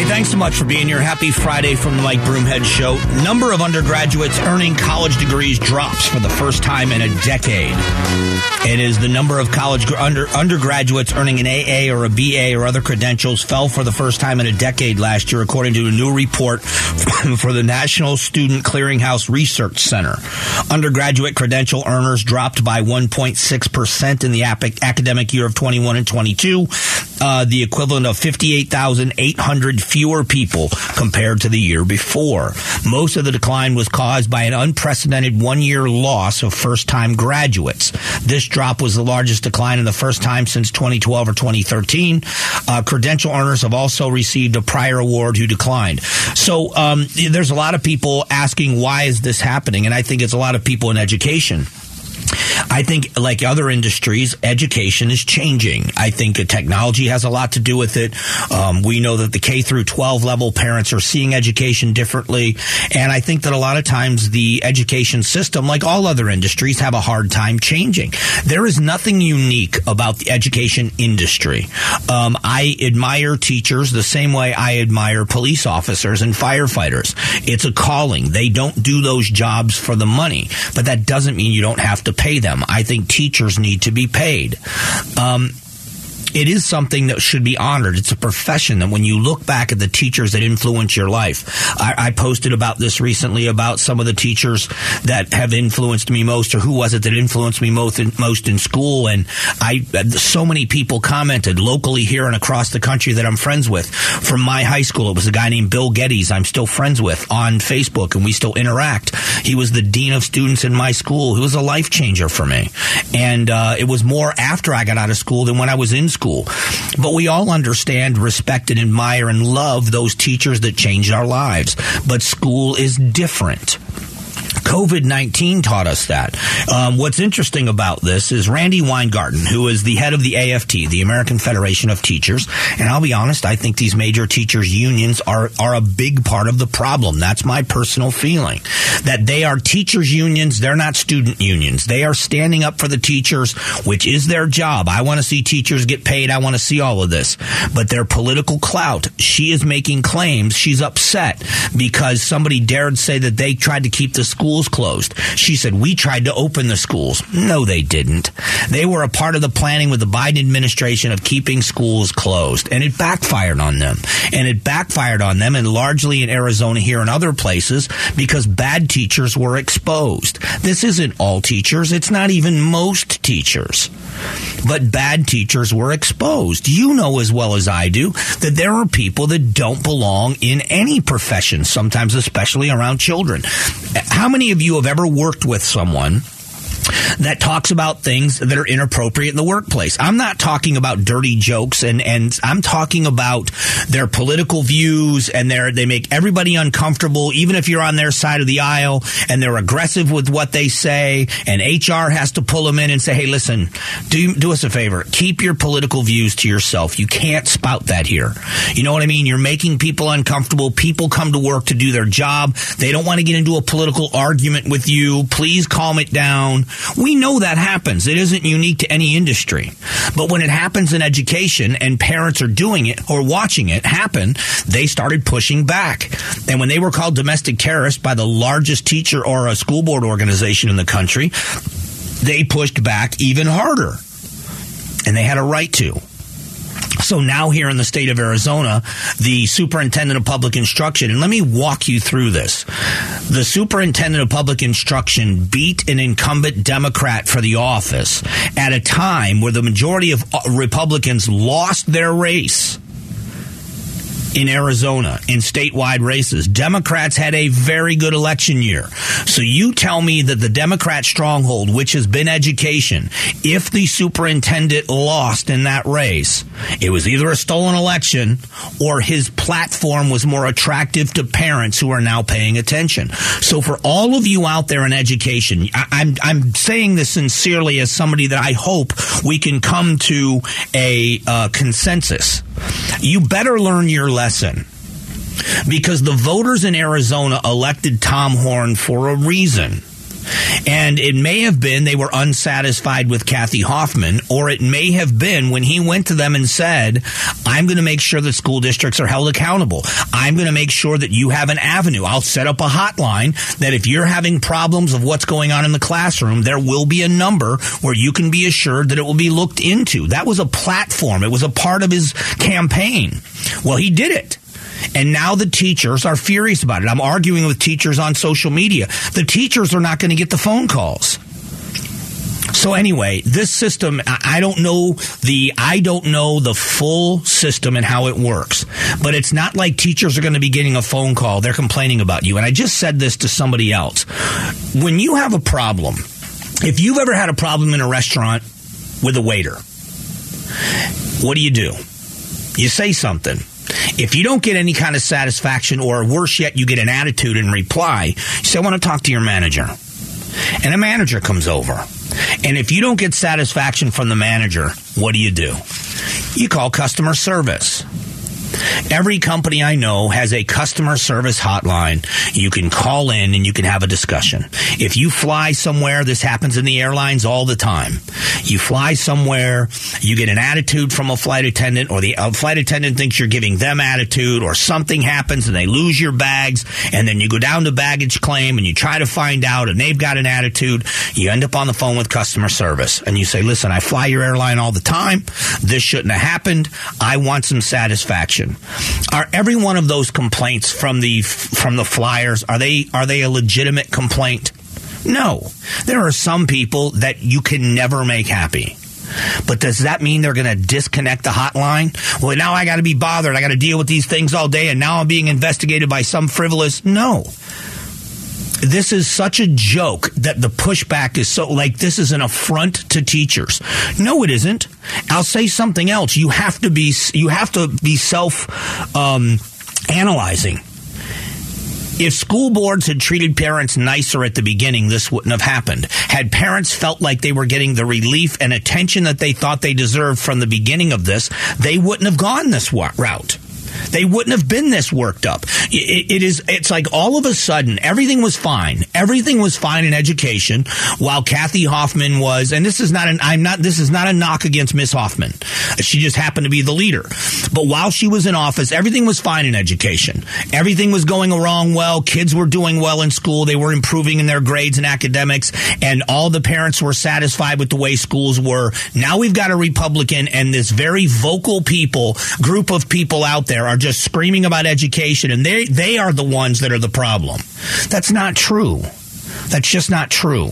Hey, thanks so much for being here. Happy Friday from the Mike Broomhead Show. Number of undergraduates earning college degrees drops for the first time in a decade. It is the number of college under, undergraduates earning an AA or a BA or other credentials fell for the first time in a decade last year, according to a new report for the National Student Clearinghouse Research Center. Undergraduate credential earners dropped by 1.6% in the academic year of 21 and 22, uh, the equivalent of 58,800 fewer people compared to the year before. Most of the decline was caused by an unprecedented one year loss of first time graduates. This drop was the largest decline in the first time since 2012 or 2013. Uh, credential earners have also received a prior award who declined. So um, there's a lot of people asking why is this happening, and I think it's a lot of people in education. I think, like other industries, education is changing. I think technology has a lot to do with it. Um, we know that the K through 12 level parents are seeing education differently. And I think that a lot of times the education system, like all other industries, have a hard time changing. There is nothing unique about the education industry. Um, I admire teachers the same way I admire police officers and firefighters. It's a calling. They don't do those jobs for the money, but that doesn't mean you don't have to pay them. I think teachers need to be paid. Um, it is something that should be honored. It's a profession that when you look back at the teachers that influence your life, I, I, posted about this recently about some of the teachers that have influenced me most, or who was it that influenced me most in, most in school. And I, so many people commented locally here and across the country that I'm friends with from my high school. It was a guy named Bill Geddes. I'm still friends with on Facebook, and we still interact. He was the dean of students in my school. He was a life changer for me, and uh, it was more after I got out of school than when I was in school school. But we all understand, respect, and admire and love those teachers that changed our lives. But school is different. COVID 19 taught us that. Um, what's interesting about this is Randi Weingarten, who is the head of the AFT, the American Federation of Teachers. And I'll be honest, I think these major teachers' unions are, are a big part of the problem. That's my personal feeling. That they are teachers' unions, they're not student unions. They are standing up for the teachers, which is their job. I want to see teachers get paid. I want to see all of this. But their political clout, she is making claims. She's upset because somebody dared say that they tried to keep the schools closed. She said, We tried to open the schools. No, they didn't. They were a part of the planning with the Biden administration of keeping schools closed, and it backfired on them. And it backfired on them, and largely in Arizona here and other places, because bad teachers were exposed. This isn't all teachers, it's not even most teachers. But bad teachers were exposed. You know as well as I do that there are people that don't belong in any profession, sometimes especially around children. How many of you have ever worked with someone that talks about things that are inappropriate in the workplace. I'm not talking about dirty jokes and, and I'm talking about their political views and they they make everybody uncomfortable, even if you're on their side of the aisle and they're aggressive with what they say and HR has to pull them in and say, Hey, listen, do, do us a favor. Keep your political views to yourself. You can't spout that here. You know what I mean? You're making people uncomfortable. People come to work to do their job. They don't want to get into a political argument with you. Please calm it down. We know that happens. It isn't unique to any industry. But when it happens in education and parents are doing it or watching it happen, they started pushing back. And when they were called domestic terrorists by the largest teacher or a school board organization in the country, they pushed back even harder. And they had a right to. So now here in the state of Arizona, the superintendent of public instruction, and let me walk you through this. The superintendent of public instruction beat an incumbent Democrat for the office at a time where the majority of uh, Republicans lost their race in Arizona in statewide races. Democrats had a very good election year. So you tell me that the Democrat stronghold, which has been education, if the superintendent lost in that race, it was either a stolen election or his platform was more attractive to parents who are now paying attention. So for all of you out there in education, I, I'm, I'm saying this sincerely as somebody that I hope we can come to a uh, consensus. You better learn your lesson because the voters in Arizona elected Tom Horne for a reason. And it may have been they were unsatisfied with Kathy Hoffman, or it may have been when he went to them and said, I'm going to make sure that school districts are held accountable. I'm going to make sure that you have an avenue. I'll set up a hotline that if you're having problems of what's going on in the classroom, there will be a number where you can be assured that it will be looked into. That was a platform. It was a part of his campaign. Well, he did it. And now the teachers are furious about it. I'm arguing with teachers on social media. The teachers are not going to get the phone calls. So anyway, this system, I don't know the, I don't know the full system and how it works, but it's not like teachers are going to be getting a phone call. They're complaining about you. And I just said this to somebody else. When you have a problem, if you've ever had a problem in a restaurant with a waiter, what do you do? You say something. If you don't get any kind of satisfaction, or worse yet, you get an attitude in reply, you say, I want to talk to your manager. And a manager comes over. And if you don't get satisfaction from the manager, what do you do? You call customer service. Every company I know has a customer service hotline. You can call in and you can have a discussion. If you fly somewhere, this happens in the airlines all the time. You fly somewhere, you get an attitude from a flight attendant, or the flight attendant thinks you're giving them attitude, or something happens and they lose your bags, and then you go down to baggage claim and you try to find out, and they've got an attitude. You end up on the phone with customer service and you say, Listen, I fly your airline all the time. This shouldn't have happened. I want some satisfaction. Are every one of those complaints from the from the flyers are they are they a legitimate complaint? No. There are some people that you can never make happy. But does that mean they're going to disconnect the hotline? Well, now I got to be bothered. I got to deal with these things all day, and now I'm being investigated by some frivolous. No this is such a joke that the pushback is so like this is an affront to teachers. No, it isn't. I'll say something else. You have to be you have to be self um, analyzing. If school boards had treated parents nicer at the beginning, this wouldn't have happened. Had parents felt like they were getting the relief and attention that they thought they deserved from the beginning of this, they wouldn't have gone this route. They wouldn't have been this worked up. It, it is. It's like all of a sudden everything was fine. Everything was fine in education, while Kathy Hoffman was. And this is not an. I'm not. This is not a knock against Miss Hoffman. She just happened to be the leader. But while she was in office, everything was fine in education. Everything was going along well. Kids were doing well in school. They were improving in their grades and academics, and all the parents were satisfied with the way schools were. Now we've got a Republican and this very vocal people group of people out there are just screaming about education and they, they are the ones that are the problem. That's not true. That's just not true.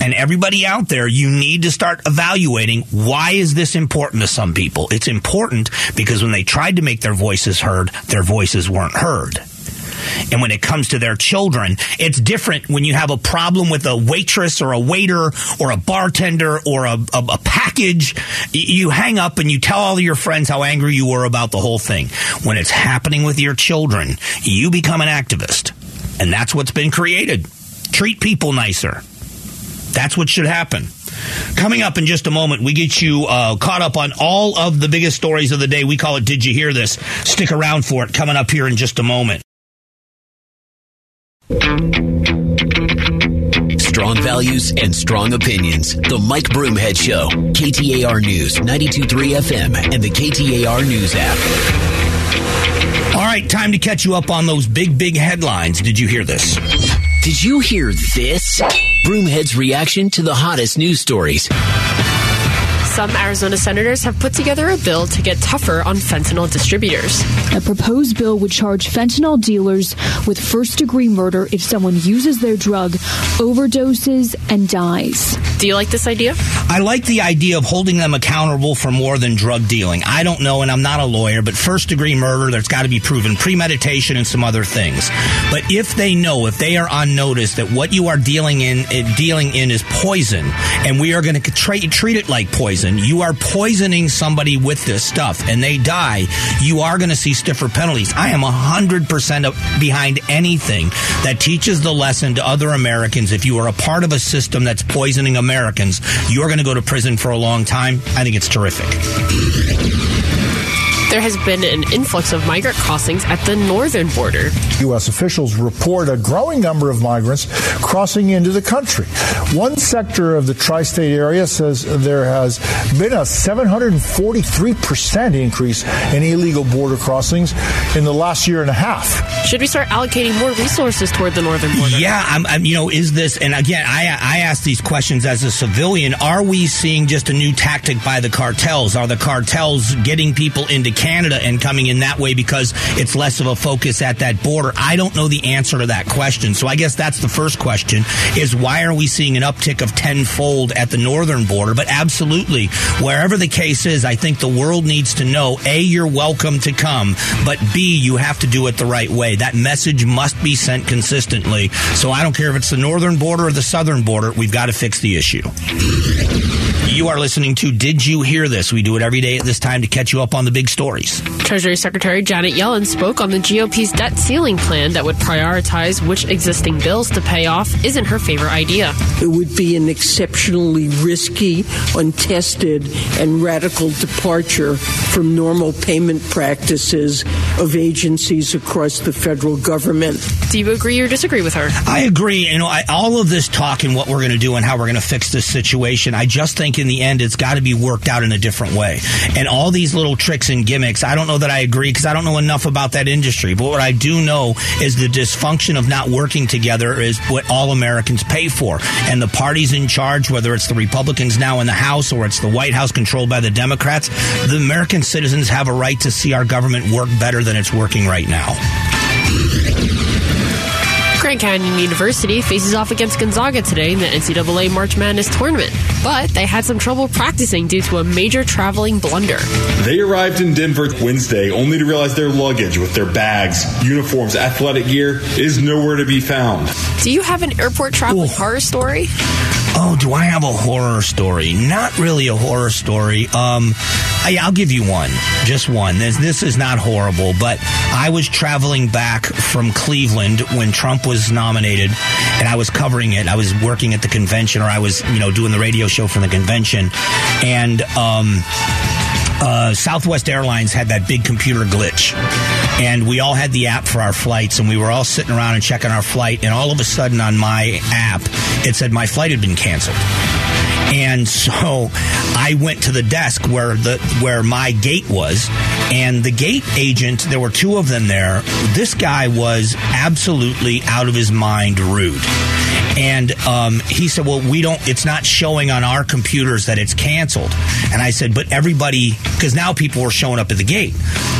And everybody out there, you need to start evaluating why is this important to some people? It's important because when they tried to make their voices heard, their voices weren't heard. And when it comes to their children, it's different when you have a problem with a waitress or a waiter or a bartender or a, a, a package. You hang up and you tell all your friends how angry you were about the whole thing. When it's happening with your children, you become an activist. And that's what's been created. Treat people nicer. That's what should happen. Coming up in just a moment, we get you uh, caught up on all of the biggest stories of the day. We call it Did You Hear This? Stick around for it coming up here in just a moment. Strong values and strong opinions. The Mike Broomhead Show. KTAR News, 92.3 FM, and the KTAR News app. All right, time to catch you up on those big, big headlines. Did you hear this? Did you hear this? Broomhead's reaction to the hottest news stories. Some Arizona senators have put together a bill to get tougher on fentanyl distributors. A proposed bill would charge fentanyl dealers with first degree murder if someone uses their drug, overdoses, and dies. Do you like this idea? I like the idea of holding them accountable for more than drug dealing. I don't know, and I'm not a lawyer, but first degree murder, there's got to be proven premeditation and some other things. But if they know, if they are on notice that what you are dealing in, eh, dealing in is poison, and we are going to tra- treat it like poison poison, you are poisoning somebody with this stuff and they die, you are going to see stiffer penalties. I am 100% behind anything that teaches the lesson to other Americans. If you are a part of a system that's poisoning Americans, you're going to go to prison for a long time. I think it's terrific. There has been an influx of migrant crossings at the northern border. U.S. officials report a growing number of migrants crossing into the country. One sector of the tri state area says there has been a 743% increase in illegal border crossings in the last year and a half. Should we start allocating more resources toward the northern border? Yeah, I'm, I'm, you know, is this, and again, I, I ask these questions as a civilian. Are we seeing just a new tactic by the cartels? Are the cartels getting people into Canada and coming in that way because it's less of a focus at that border? I don't know the answer to that question. So I guess that's the first question is why are we seeing an uptick of tenfold at the northern border? But absolutely, wherever the case is, I think the world needs to know, A, you're welcome to come, but B, you have to do it the right way. That message must be sent consistently. So I don't care if it's the northern border or the southern border, we've got to fix the issue. You are listening to Did You Hear This? We do it every day at this time to catch you up on the big stories. Treasury Secretary Janet Yellen spoke on the GOP's debt ceiling plan that would prioritize which existing bills to pay off isn't her favorite idea. It would be an exceptionally risky, untested, and radical departure from normal payment practices of agencies across the federal government. Do you agree or disagree with her? I agree. You know, I, all of this talk and what we're going to do and how we're going to fix this situation, I just think in the end it's got to be worked out in a different way. And all these little tricks and gimmicks, I don't know that I agree because I don't know enough about that industry. But what I do know is the dysfunction of not working together is what all Americans pay for. And the parties in charge, whether it's the Republicans now in the House or it's the White House controlled by the Democrats, the American citizens have a right to see our government work better than it's working right now. Grand Canyon University faces off against Gonzaga today in the NCAA March Madness tournament, but they had some trouble practicing due to a major traveling blunder. They arrived in Denver Wednesday only to realize their luggage with their bags, uniforms, athletic gear is nowhere to be found. Do you have an airport traveling horror story? Oh, do I have a horror story? Not really a horror story. Um, I, will give you one, just one. This, this is not horrible, but I was traveling back from Cleveland when Trump was nominated, and I was covering it. I was working at the convention, or I was, you know, doing the radio show from the convention, and um, uh, Southwest Airlines had that big computer glitch. And we all had the app for our flights, and we were all sitting around and checking our flight. And all of a sudden, on my app, it said my flight had been canceled. And so I went to the desk where the where my gate was, and the gate agent. There were two of them there. This guy was absolutely out of his mind rude and um, he said, "Well, we don't. It's not showing on our computers that it's canceled." And I said, "But everybody, because now people were showing up at the gate.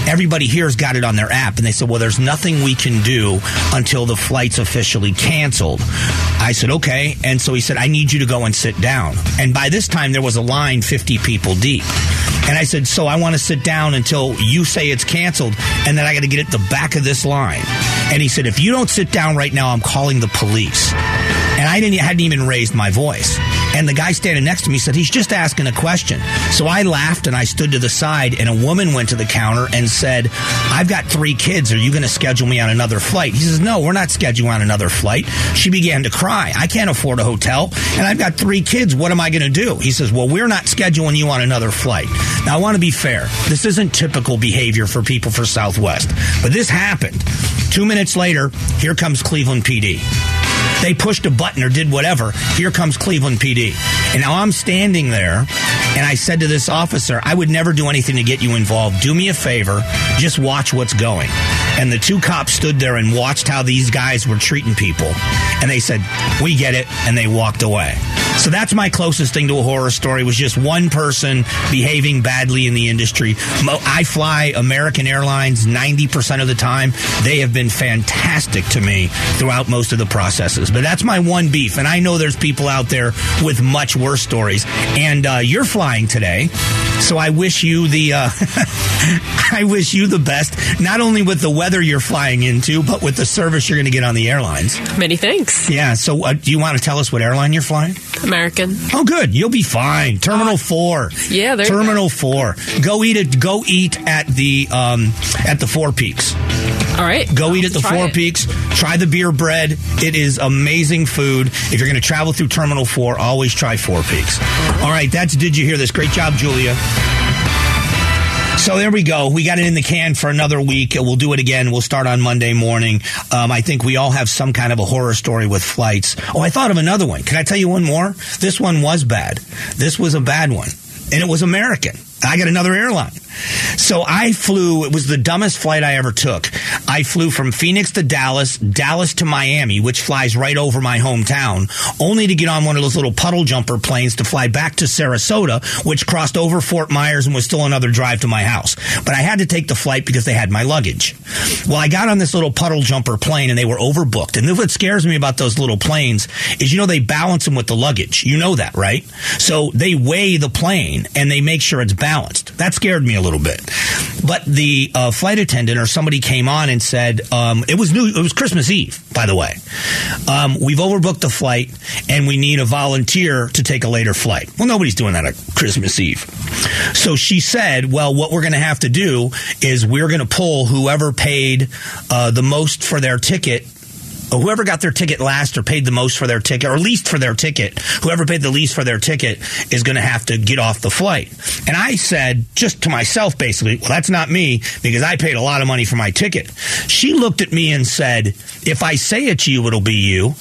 Everybody here's got it on their app." And they said, "Well, there's nothing we can do until the flight's officially canceled." I said, "Okay." And so he said, "I need you to go and sit down." And by this time, there was a line 50 people deep. And I said, So I want to sit down until you say it's canceled, and then I got to get at the back of this line. And he said, If you don't sit down right now, I'm calling the police. I didn't hadn't even raised my voice. And the guy standing next to me said, He's just asking a question. So I laughed and I stood to the side, and a woman went to the counter and said, I've got three kids. Are you going to schedule me on another flight? He says, No, we're not scheduling on another flight. She began to cry. I can't afford a hotel, and I've got three kids. What am I going to do? He says, Well, we're not scheduling you on another flight. Now, I want to be fair. This isn't typical behavior for people for Southwest, but this happened. Two minutes later, here comes Cleveland PD. They pushed a button or did whatever. Here comes Cleveland PD. And now I'm standing there, and I said to this officer, I would never do anything to get you involved. Do me a favor, just watch what's going. And the two cops stood there and watched how these guys were treating people. And they said, We get it. And they walked away. So that's my closest thing to a horror story was just one person behaving badly in the industry. I fly American Airlines 90% of the time. They have been fantastic to me throughout most of the processes. But that's my one beef. And I know there's people out there with much worse stories. And uh, you're flying today. So I wish you the uh, I wish you the best, not only with the weather you're flying into, but with the service you're going to get on the airlines. Many thanks. Yeah. So uh, do you want to tell us what airline you're flying? American. Oh, good. You'll be fine. Terminal Four. Yeah, there. Terminal Four. Go eat it. Go eat at the um, at the Four Peaks. All right. Go eat at the Four it. Peaks. Try the beer bread. It is amazing food. If you're going to travel through Terminal 4, always try Four Peaks. All right, that's Did You Hear This? Great job, Julia. So there we go. We got it in the can for another week. We'll do it again. We'll start on Monday morning. Um, I think we all have some kind of a horror story with flights. Oh, I thought of another one. Can I tell you one more? This one was bad. This was a bad one, and it was American. I got another airline. So I flew, it was the dumbest flight I ever took. I flew from Phoenix to Dallas, Dallas to Miami, which flies right over my hometown, only to get on one of those little puddle jumper planes to fly back to Sarasota, which crossed over Fort Myers and was still another drive to my house. But I had to take the flight because they had my luggage. Well, I got on this little puddle jumper plane and they were overbooked. And what scares me about those little planes is, you know, they balance them with the luggage. You know that, right? So they weigh the plane and they make sure it's balanced. That scared me a little bit. But the uh, flight attendant or somebody came on and said um, it was new. It was Christmas Eve, by the way. Um, we've overbooked the flight and we need a volunteer to take a later flight. Well, nobody's doing that at Christmas Eve. So she said, "Well, what we're going to have to do is we're going to pull whoever paid uh, the most for their ticket." Whoever got their ticket last or paid the most for their ticket or least for their ticket, whoever paid the least for their ticket is going to have to get off the flight. And I said, just to myself, basically, well, that's not me because I paid a lot of money for my ticket. She looked at me and said, if I say it's you, it'll be you.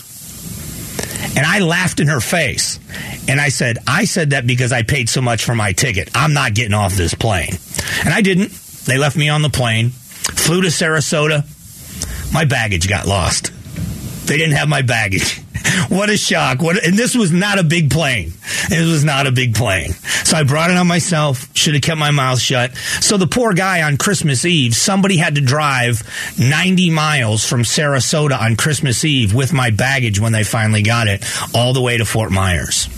And I laughed in her face. And I said, I said that because I paid so much for my ticket. I'm not getting off this plane. And I didn't. They left me on the plane, flew to Sarasota. My baggage got lost. They didn't have my baggage. what a shock. What, and this was not a big plane. It was not a big plane. So I brought it on myself. Should have kept my mouth shut. So the poor guy on Christmas Eve, somebody had to drive 90 miles from Sarasota on Christmas Eve with my baggage when they finally got it all the way to Fort Myers.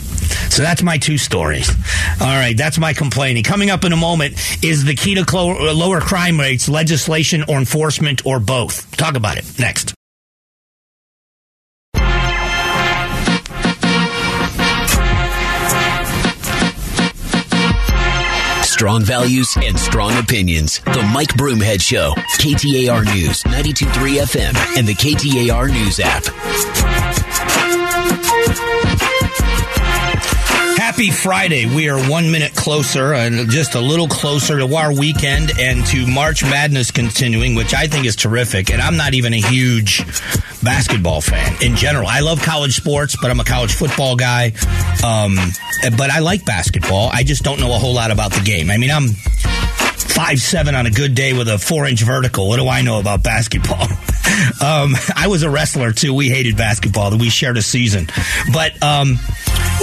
So that's my two stories. All right, that's my complaining. Coming up in a moment is the key to lower crime rates, legislation or enforcement or both. Talk about it next. Strong values and strong opinions. The Mike Broomhead Show. KTAR News, 92.3 FM, and the KTAR News app. Happy Friday. We are one minute closer and just a little closer to our weekend and to March Madness continuing, which I think is terrific. And I'm not even a huge basketball fan in general. I love college sports, but I'm a college football guy. Um, but I like basketball. I just don't know a whole lot about the game. I mean, I'm five seven on a good day with a four inch vertical. What do I know about basketball? um, I was a wrestler too. We hated basketball. We shared a season, but um,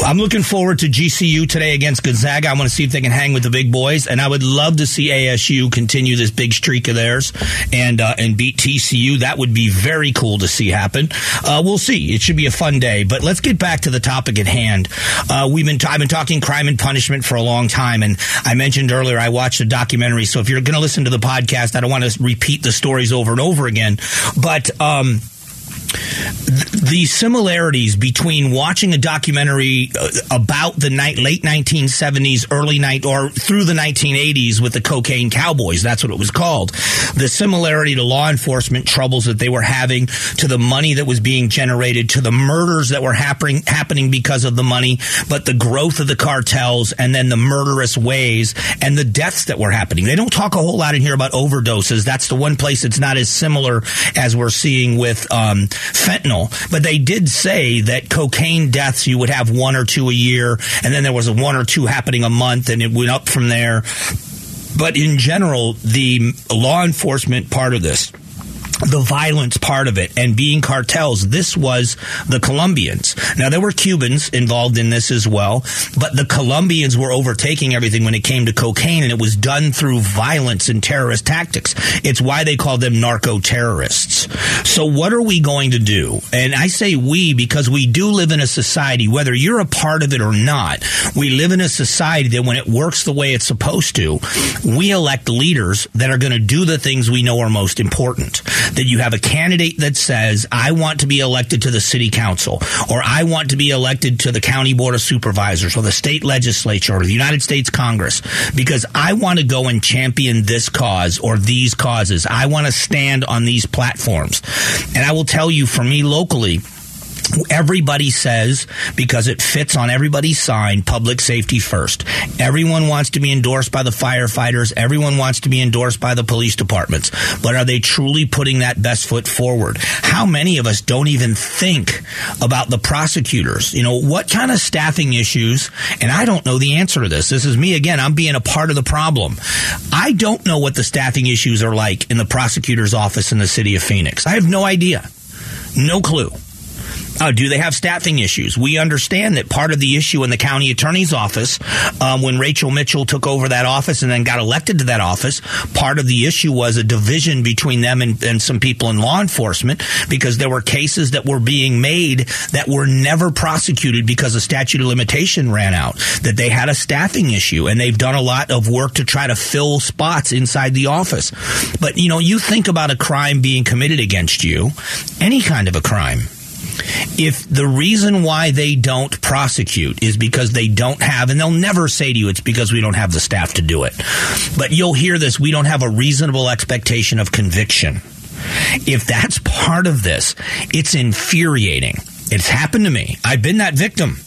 I'm looking forward to GCU today against Gonzaga. I want to see if they can hang with the big boys, and I would love to see ASU continue this big streak of theirs and uh, and beat TCU. That would be very cool to see happen. Uh, we'll see. It should be a fun day. But let's get back to the topic at hand. Uh, we've been t- I've been talking crime and punishment for a long time, and I mentioned earlier I watched a documentary. So if you're going to listen to the podcast, I don't want to repeat the stories over and over again, but. Um, the similarities between watching a documentary uh, about the night, late 1970s, early night, or through the 1980s with the cocaine cowboys, that's what it was called. The similarity to law enforcement troubles that they were having, to the money that was being generated, to the murders that were happening, happening because of the money, but the growth of the cartels and then the murderous ways and the deaths that were happening. They don't talk a whole lot in here about overdoses. That's the one place it's not as similar as we're seeing with um, fentanyl. But they did say that cocaine deaths, you would have one or two a year, and then there was a one or two happening a month, and it went up from there. But in general, the law enforcement part of this, the violence part of it and being cartels. This was the Colombians. Now there were Cubans involved in this as well, but the Colombians were overtaking everything when it came to cocaine and it was done through violence and terrorist tactics. It's why they call them narco terrorists. So what are we going to do? And I say we because we do live in a society, whether you're a part of it or not, we live in a society that when it works the way it's supposed to, we elect leaders that are going to do the things we know are most important that you have a candidate that says, I want to be elected to the city council, or I want to be elected to the county board of supervisors, or the state legislature, or the United States Congress, because I want to go and champion this cause or these causes. I want to stand on these platforms. And I will tell you, for me locally, Everybody says because it fits on everybody's sign, public safety first. Everyone wants to be endorsed by the firefighters. Everyone wants to be endorsed by the police departments. But are they truly putting that best foot forward? How many of us don't even think about the prosecutors? You know, what kind of staffing issues? And I don't know the answer to this. This is me again. I'm being a part of the problem. I don't know what the staffing issues are like in the prosecutor's office in the city of Phoenix. I have no idea. No clue. Uh, do they have staffing issues? We understand that part of the issue in the county attorney's office, um, when Rachel Mitchell took over that office and then got elected to that office, part of the issue was a division between them and, and some people in law enforcement because there were cases that were being made that were never prosecuted because a statute of limitation ran out. That they had a staffing issue and they've done a lot of work to try to fill spots inside the office. But you know, you think about a crime being committed against you, any kind of a crime if the reason why they don't prosecute is because they don't have, and they'll never say to you it's because we don't have the staff to do it, but you'll hear this, we don't have a reasonable expectation of conviction. If that's part of this, it's infuriating. It's happened to me. I've been that victim.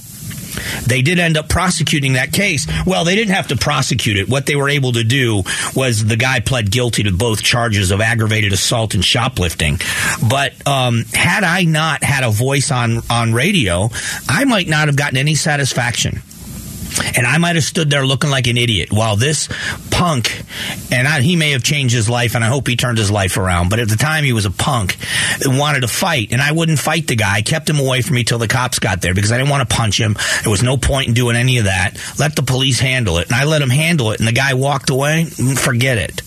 They did end up prosecuting that case. Well, they didn't have to prosecute it. What they were able to do was the guy pled guilty to both charges of aggravated assault and shoplifting. But um, had I not had a voice on on radio, I might not have gotten any satisfaction. And I might have stood there looking like an idiot while this punk, and I, he may have changed his life, and I hope he turned his life around. But at the time, he was a punk, and wanted to fight, and I wouldn't fight the guy. I kept him away from me till the cops got there because I didn't want to punch him. There was no point in doing any of that. Let the police handle it, and I let him handle it. And the guy walked away. Forget it.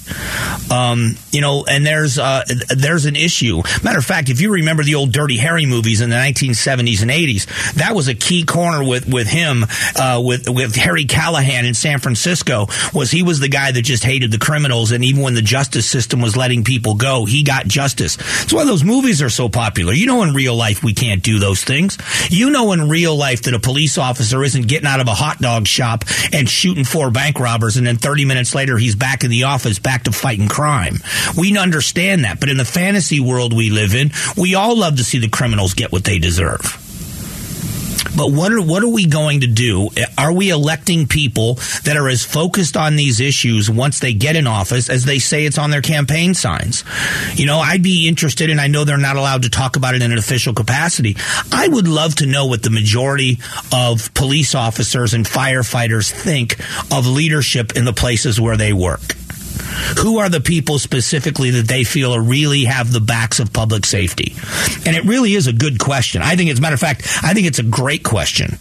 Um, you know, and there's uh, there's an issue. Matter of fact, if you remember the old Dirty Harry movies in the 1970s and 80s, that was a key corner with with him uh, with with Harry Callahan in San Francisco. Was he was the guy that just hated the criminals, and even when the justice system was letting people go, he got justice. That's why those movies are so popular. You know, in real life, we can't do those things. You know, in real life, that a police officer isn't getting out of a hot dog shop and shooting four bank robbers, and then 30 minutes later, he's back in the office, back to fighting crime. We understand that, but in the fantasy world we live in, we all love to see the criminals get what they deserve. But what are what are we going to do? Are we electing people that are as focused on these issues once they get in office as they say it's on their campaign signs? You know, I'd be interested, and I know they're not allowed to talk about it in an official capacity. I would love to know what the majority of police officers and firefighters think of leadership in the places where they work. Who are the people specifically that they feel really have the backs of public safety? And it really is a good question. I think, as a matter of fact, I think it's a great question.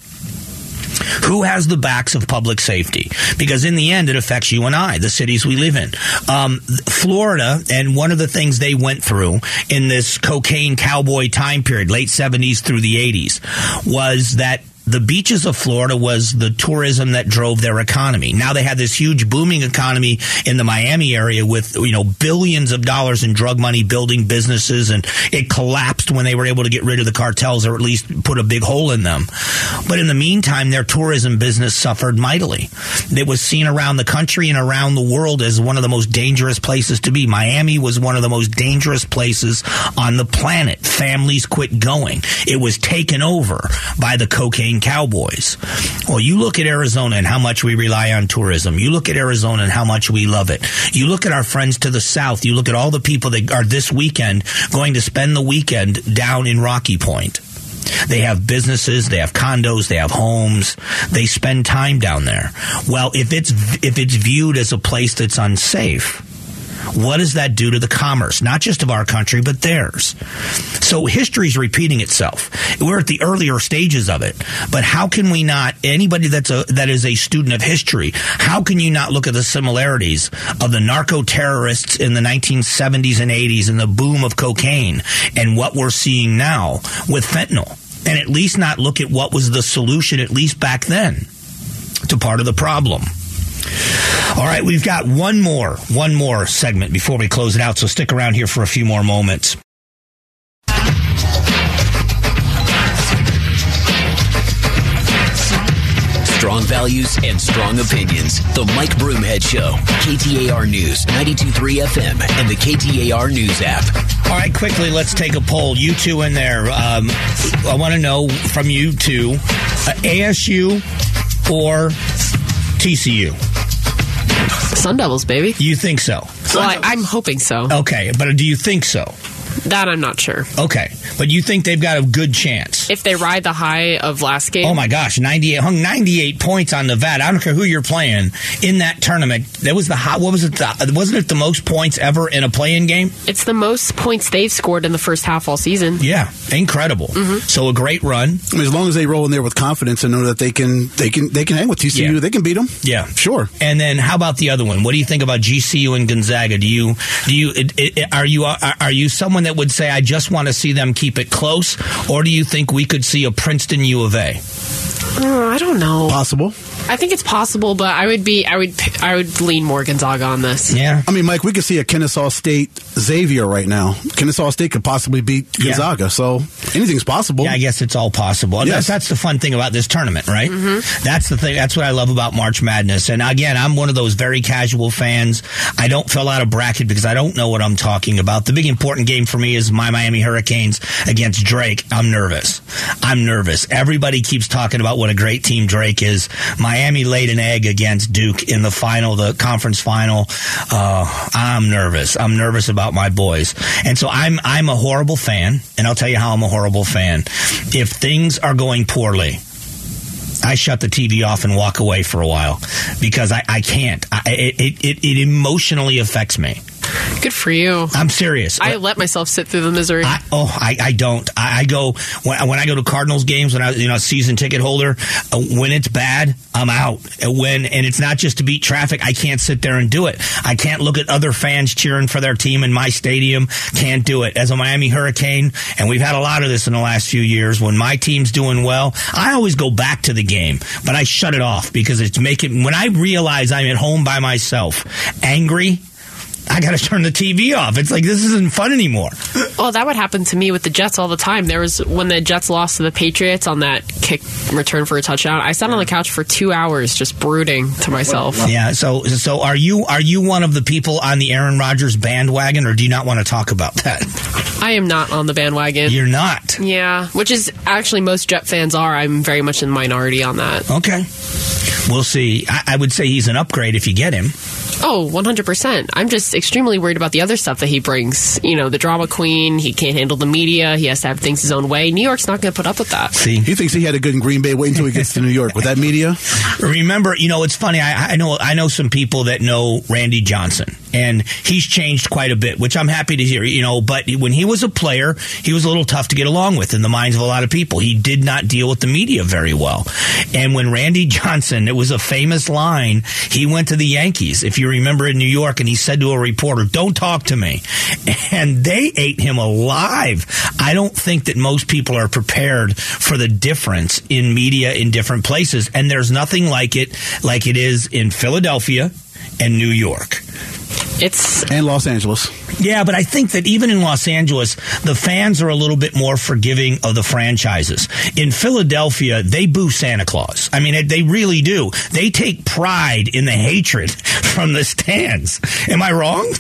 Who has the backs of public safety? Because in the end, it affects you and I, the cities we live in. Um, Florida, and one of the things they went through in this cocaine cowboy time period, late 70s through the 80s, was that the beaches of Florida was the tourism that drove their economy. Now they had this huge booming economy in the Miami area with, you know, billions of dollars in drug money building businesses and it collapsed when they were able to get rid of the cartels or at least put a big hole in them. But in the meantime, their tourism business suffered mightily. It was seen around the country and around the world as one of the most dangerous places to be. Miami was one of the most dangerous places on the planet. Families quit going. It was taken over by the cocaine Cowboys. Well, you look at Arizona and how much we rely on tourism. You look at Arizona and how much we love it. You look at our friends to the south. You look at all the people that are this weekend going to spend the weekend down in Rocky Point. They have businesses, they have condos, they have homes. They spend time down there. Well, if it's if it's viewed as a place that's unsafe, what does that do to the commerce, not just of our country, but theirs? So history's repeating itself. We're at the earlier stages of it, but how can we not, anybody that's a, that is a student of history, how can you not look at the similarities of the narco terrorists in the 1970s and 80s and the boom of cocaine and what we're seeing now with fentanyl? And at least not look at what was the solution, at least back then, to part of the problem. All right, we've got one more, one more segment before we close it out. So stick around here for a few more moments. Strong values and strong opinions. The Mike Broomhead Show. KTAR News, 92.3 FM, and the KTAR News app. All right, quickly, let's take a poll. You two in there. Um, I want to know from you two uh, ASU or TCU? Sun Devils, baby. You think so? Well, I, I'm hoping so. Okay, but do you think so? That I'm not sure. Okay, but you think they've got a good chance? If they ride the high of last game, Oh my gosh, 98 hung 98 points on Nevada. I don't care who you're playing in that tournament. That was the hot. What was it? The, wasn't it the most points ever in a play-in game? it's the most points they've scored in the first half all season. Yeah, incredible. Mm-hmm. So a great run. I mean, as long as they roll in there with confidence and know that they can, they can, they can hang with TCU. Yeah. They can beat them. Yeah, Sure. And then how about the other one? What do you think about GCU and Gonzaga? Do you do you it, it, are you are, are you someone that would say I just want to see them keep it close, or do you think we could see a Princeton U of A? Uh, I don't know. Possible. I think it's possible, but I would be I would p- I would lean more Gonzaga on this. Yeah. I mean, Mike, we could see a Kennesaw State Xavier right now. Kennesaw State could possibly beat Yeah. Gonzaga, so anything's possible. Yeah, I guess it's all possible. And Yes. That's, that's the fun thing about this tournament, right? That's the thing. That's what I love about March Madness. And again, I'm one of those very casual fans. I don't fill out a bracket because I don't know what I'm talking about. The big important game for me is my Miami Hurricanes against Drake. I'm nervous. I'm nervous. Everybody keeps talking about what a great team Drake is. Miami laid an egg against Duke in the final, the conference final. Uh, I'm nervous. I'm nervous about my boys. And so I'm, I'm a horrible fan. And I'll tell you how I'm a horrible fan. If things are going poorly, I shut the TV off and walk away for a while because I, I can't. I, it, it, it emotionally affects me. Good for you. I'm serious. I let myself sit through the misery. I, oh, I, I don't. I, I go when, when I go to Cardinals games when I you know season ticket holder. Uh, when it's bad, I'm out. Uh, When and it's not just to beat traffic. I can't sit there and do it. I can't look at other fans cheering for their team in my stadium. Can't do it. As a Miami Hurricane, and we've had a lot of this in the last few years. When my team's doing well, I always go back to the game, but I shut it off because it's making. When I realize I'm at home by myself, angry. I got to turn the TV off. It's like this isn't fun anymore. well, that would happen to me with the Jets all the time. There was when the Jets lost to the Patriots on that kick return for a touchdown. I sat on the couch for two hours just brooding to myself. Yeah. So, so are you are you one of the people on the Aaron Rodgers bandwagon, or do you not want to talk about that? I am not on the bandwagon. You're not. yeah, which is actually most Jet fans are. I'm very much in the minority on that. Okay. We'll see. I, I would say he's an upgrade if you get him. Oh, 100%. I'm just extremely worried about the other stuff that he brings. You know, the drama queen, he can't handle the media, he has to have things his own way. New York's not going to put up with that. See. He thinks he had a good in Green Bay. Wait until he gets to New York with that media. Remember, you know, it's funny. I, I know I know some people that know Randy Johnson, and he's changed quite a bit, which I'm happy to hear. You know, but when he was a player, he was a little tough to get along with in the minds of a lot of people. He did not deal with the media very well. And when Randy Johnson, it was a famous line. He went to the Yankees, if you remember, in New York, and he said to a reporter, "Don't talk to me," and they ate him alive. I don't think that most people are prepared for the difference in media in different places, and there's nothing like it like it is in Philadelphia and New York. It's And Los Angeles. Yeah, but I think that even in Los Angeles, the fans are a little bit more forgiving of the franchises. In Philadelphia, they boo Santa Claus. I mean, they really do. They take pride in the hatred from the stands. Am I wrong?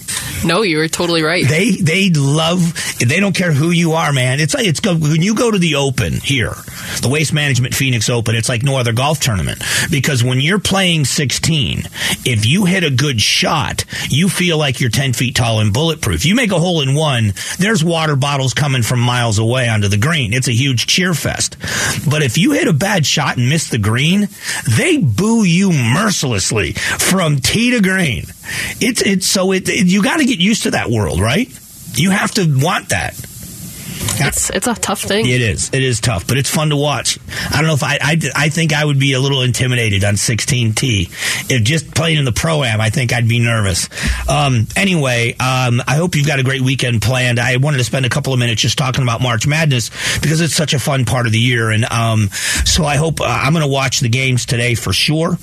no, you were totally right. They they love. They don't care who you are, man. It's like it's when you go to the Open here, the Waste Management Phoenix Open. It's like no other golf tournament because when you're playing 16, if you hit a good shot, you feel like you're 10 feet tall and bulletproof. You make a hole in one, there's water bottles coming from miles away onto the green. It's a huge cheer fest. But if you hit a bad shot and miss the green, they boo you mercilessly from tee to green. It's it's so it, it you got to get used to that world, right? You have to want that. It's it's a tough thing. It is. It is tough, but it's fun to watch. I don't know if I, I, I think I would be a little intimidated on 16T. If just playing in the pro am, I think I'd be nervous. Um, anyway, um, I hope you've got a great weekend planned. I wanted to spend a couple of minutes just talking about March Madness because it's such a fun part of the year, and um, so I hope uh, I'm going to watch the games today for sure.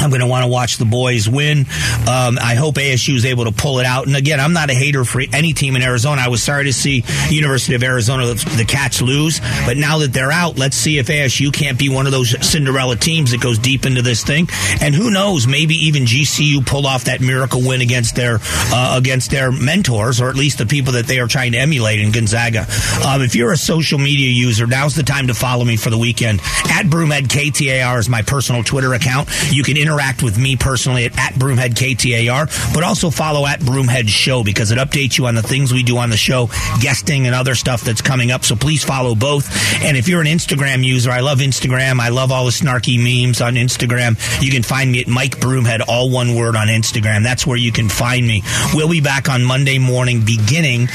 I'm going to want to watch the boys win. Um, I hope ASU is able to pull it out. And again, I'm not a hater for any team in Arizona. I was sorry to see University of Arizona, the Cats, lose. But now that they're out, let's see if ASU can't be one of those Cinderella teams that goes deep into this thing. And who knows, maybe even GCU pull off that miracle win against their uh, against their mentors, or at least the people that they are trying to emulate in Gonzaga. Um, if you're a social media user, now's the time to follow me for the weekend. At Broomhead KTAR is my personal Twitter account. You can interact with me personally at, at Broomhead KTAR, but also follow at Broomhead Show because it updates you on the things we do on the show, guesting and other stuff that's coming up. So please follow both. And if you're an Instagram user, I love Instagram. I love all the snarky memes on Instagram. You can find me at Mike Broomhead, all one word on Instagram. That's where you can find me. We'll be back on Monday morning beginning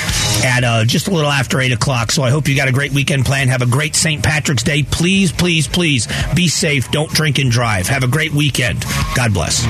at uh, just a little after 8 o'clock. So I hope you got a great weekend plan. Have a great St. Patrick's Day. Please, please, please be safe. Don't drink and drive. Have a great weekend. God bless.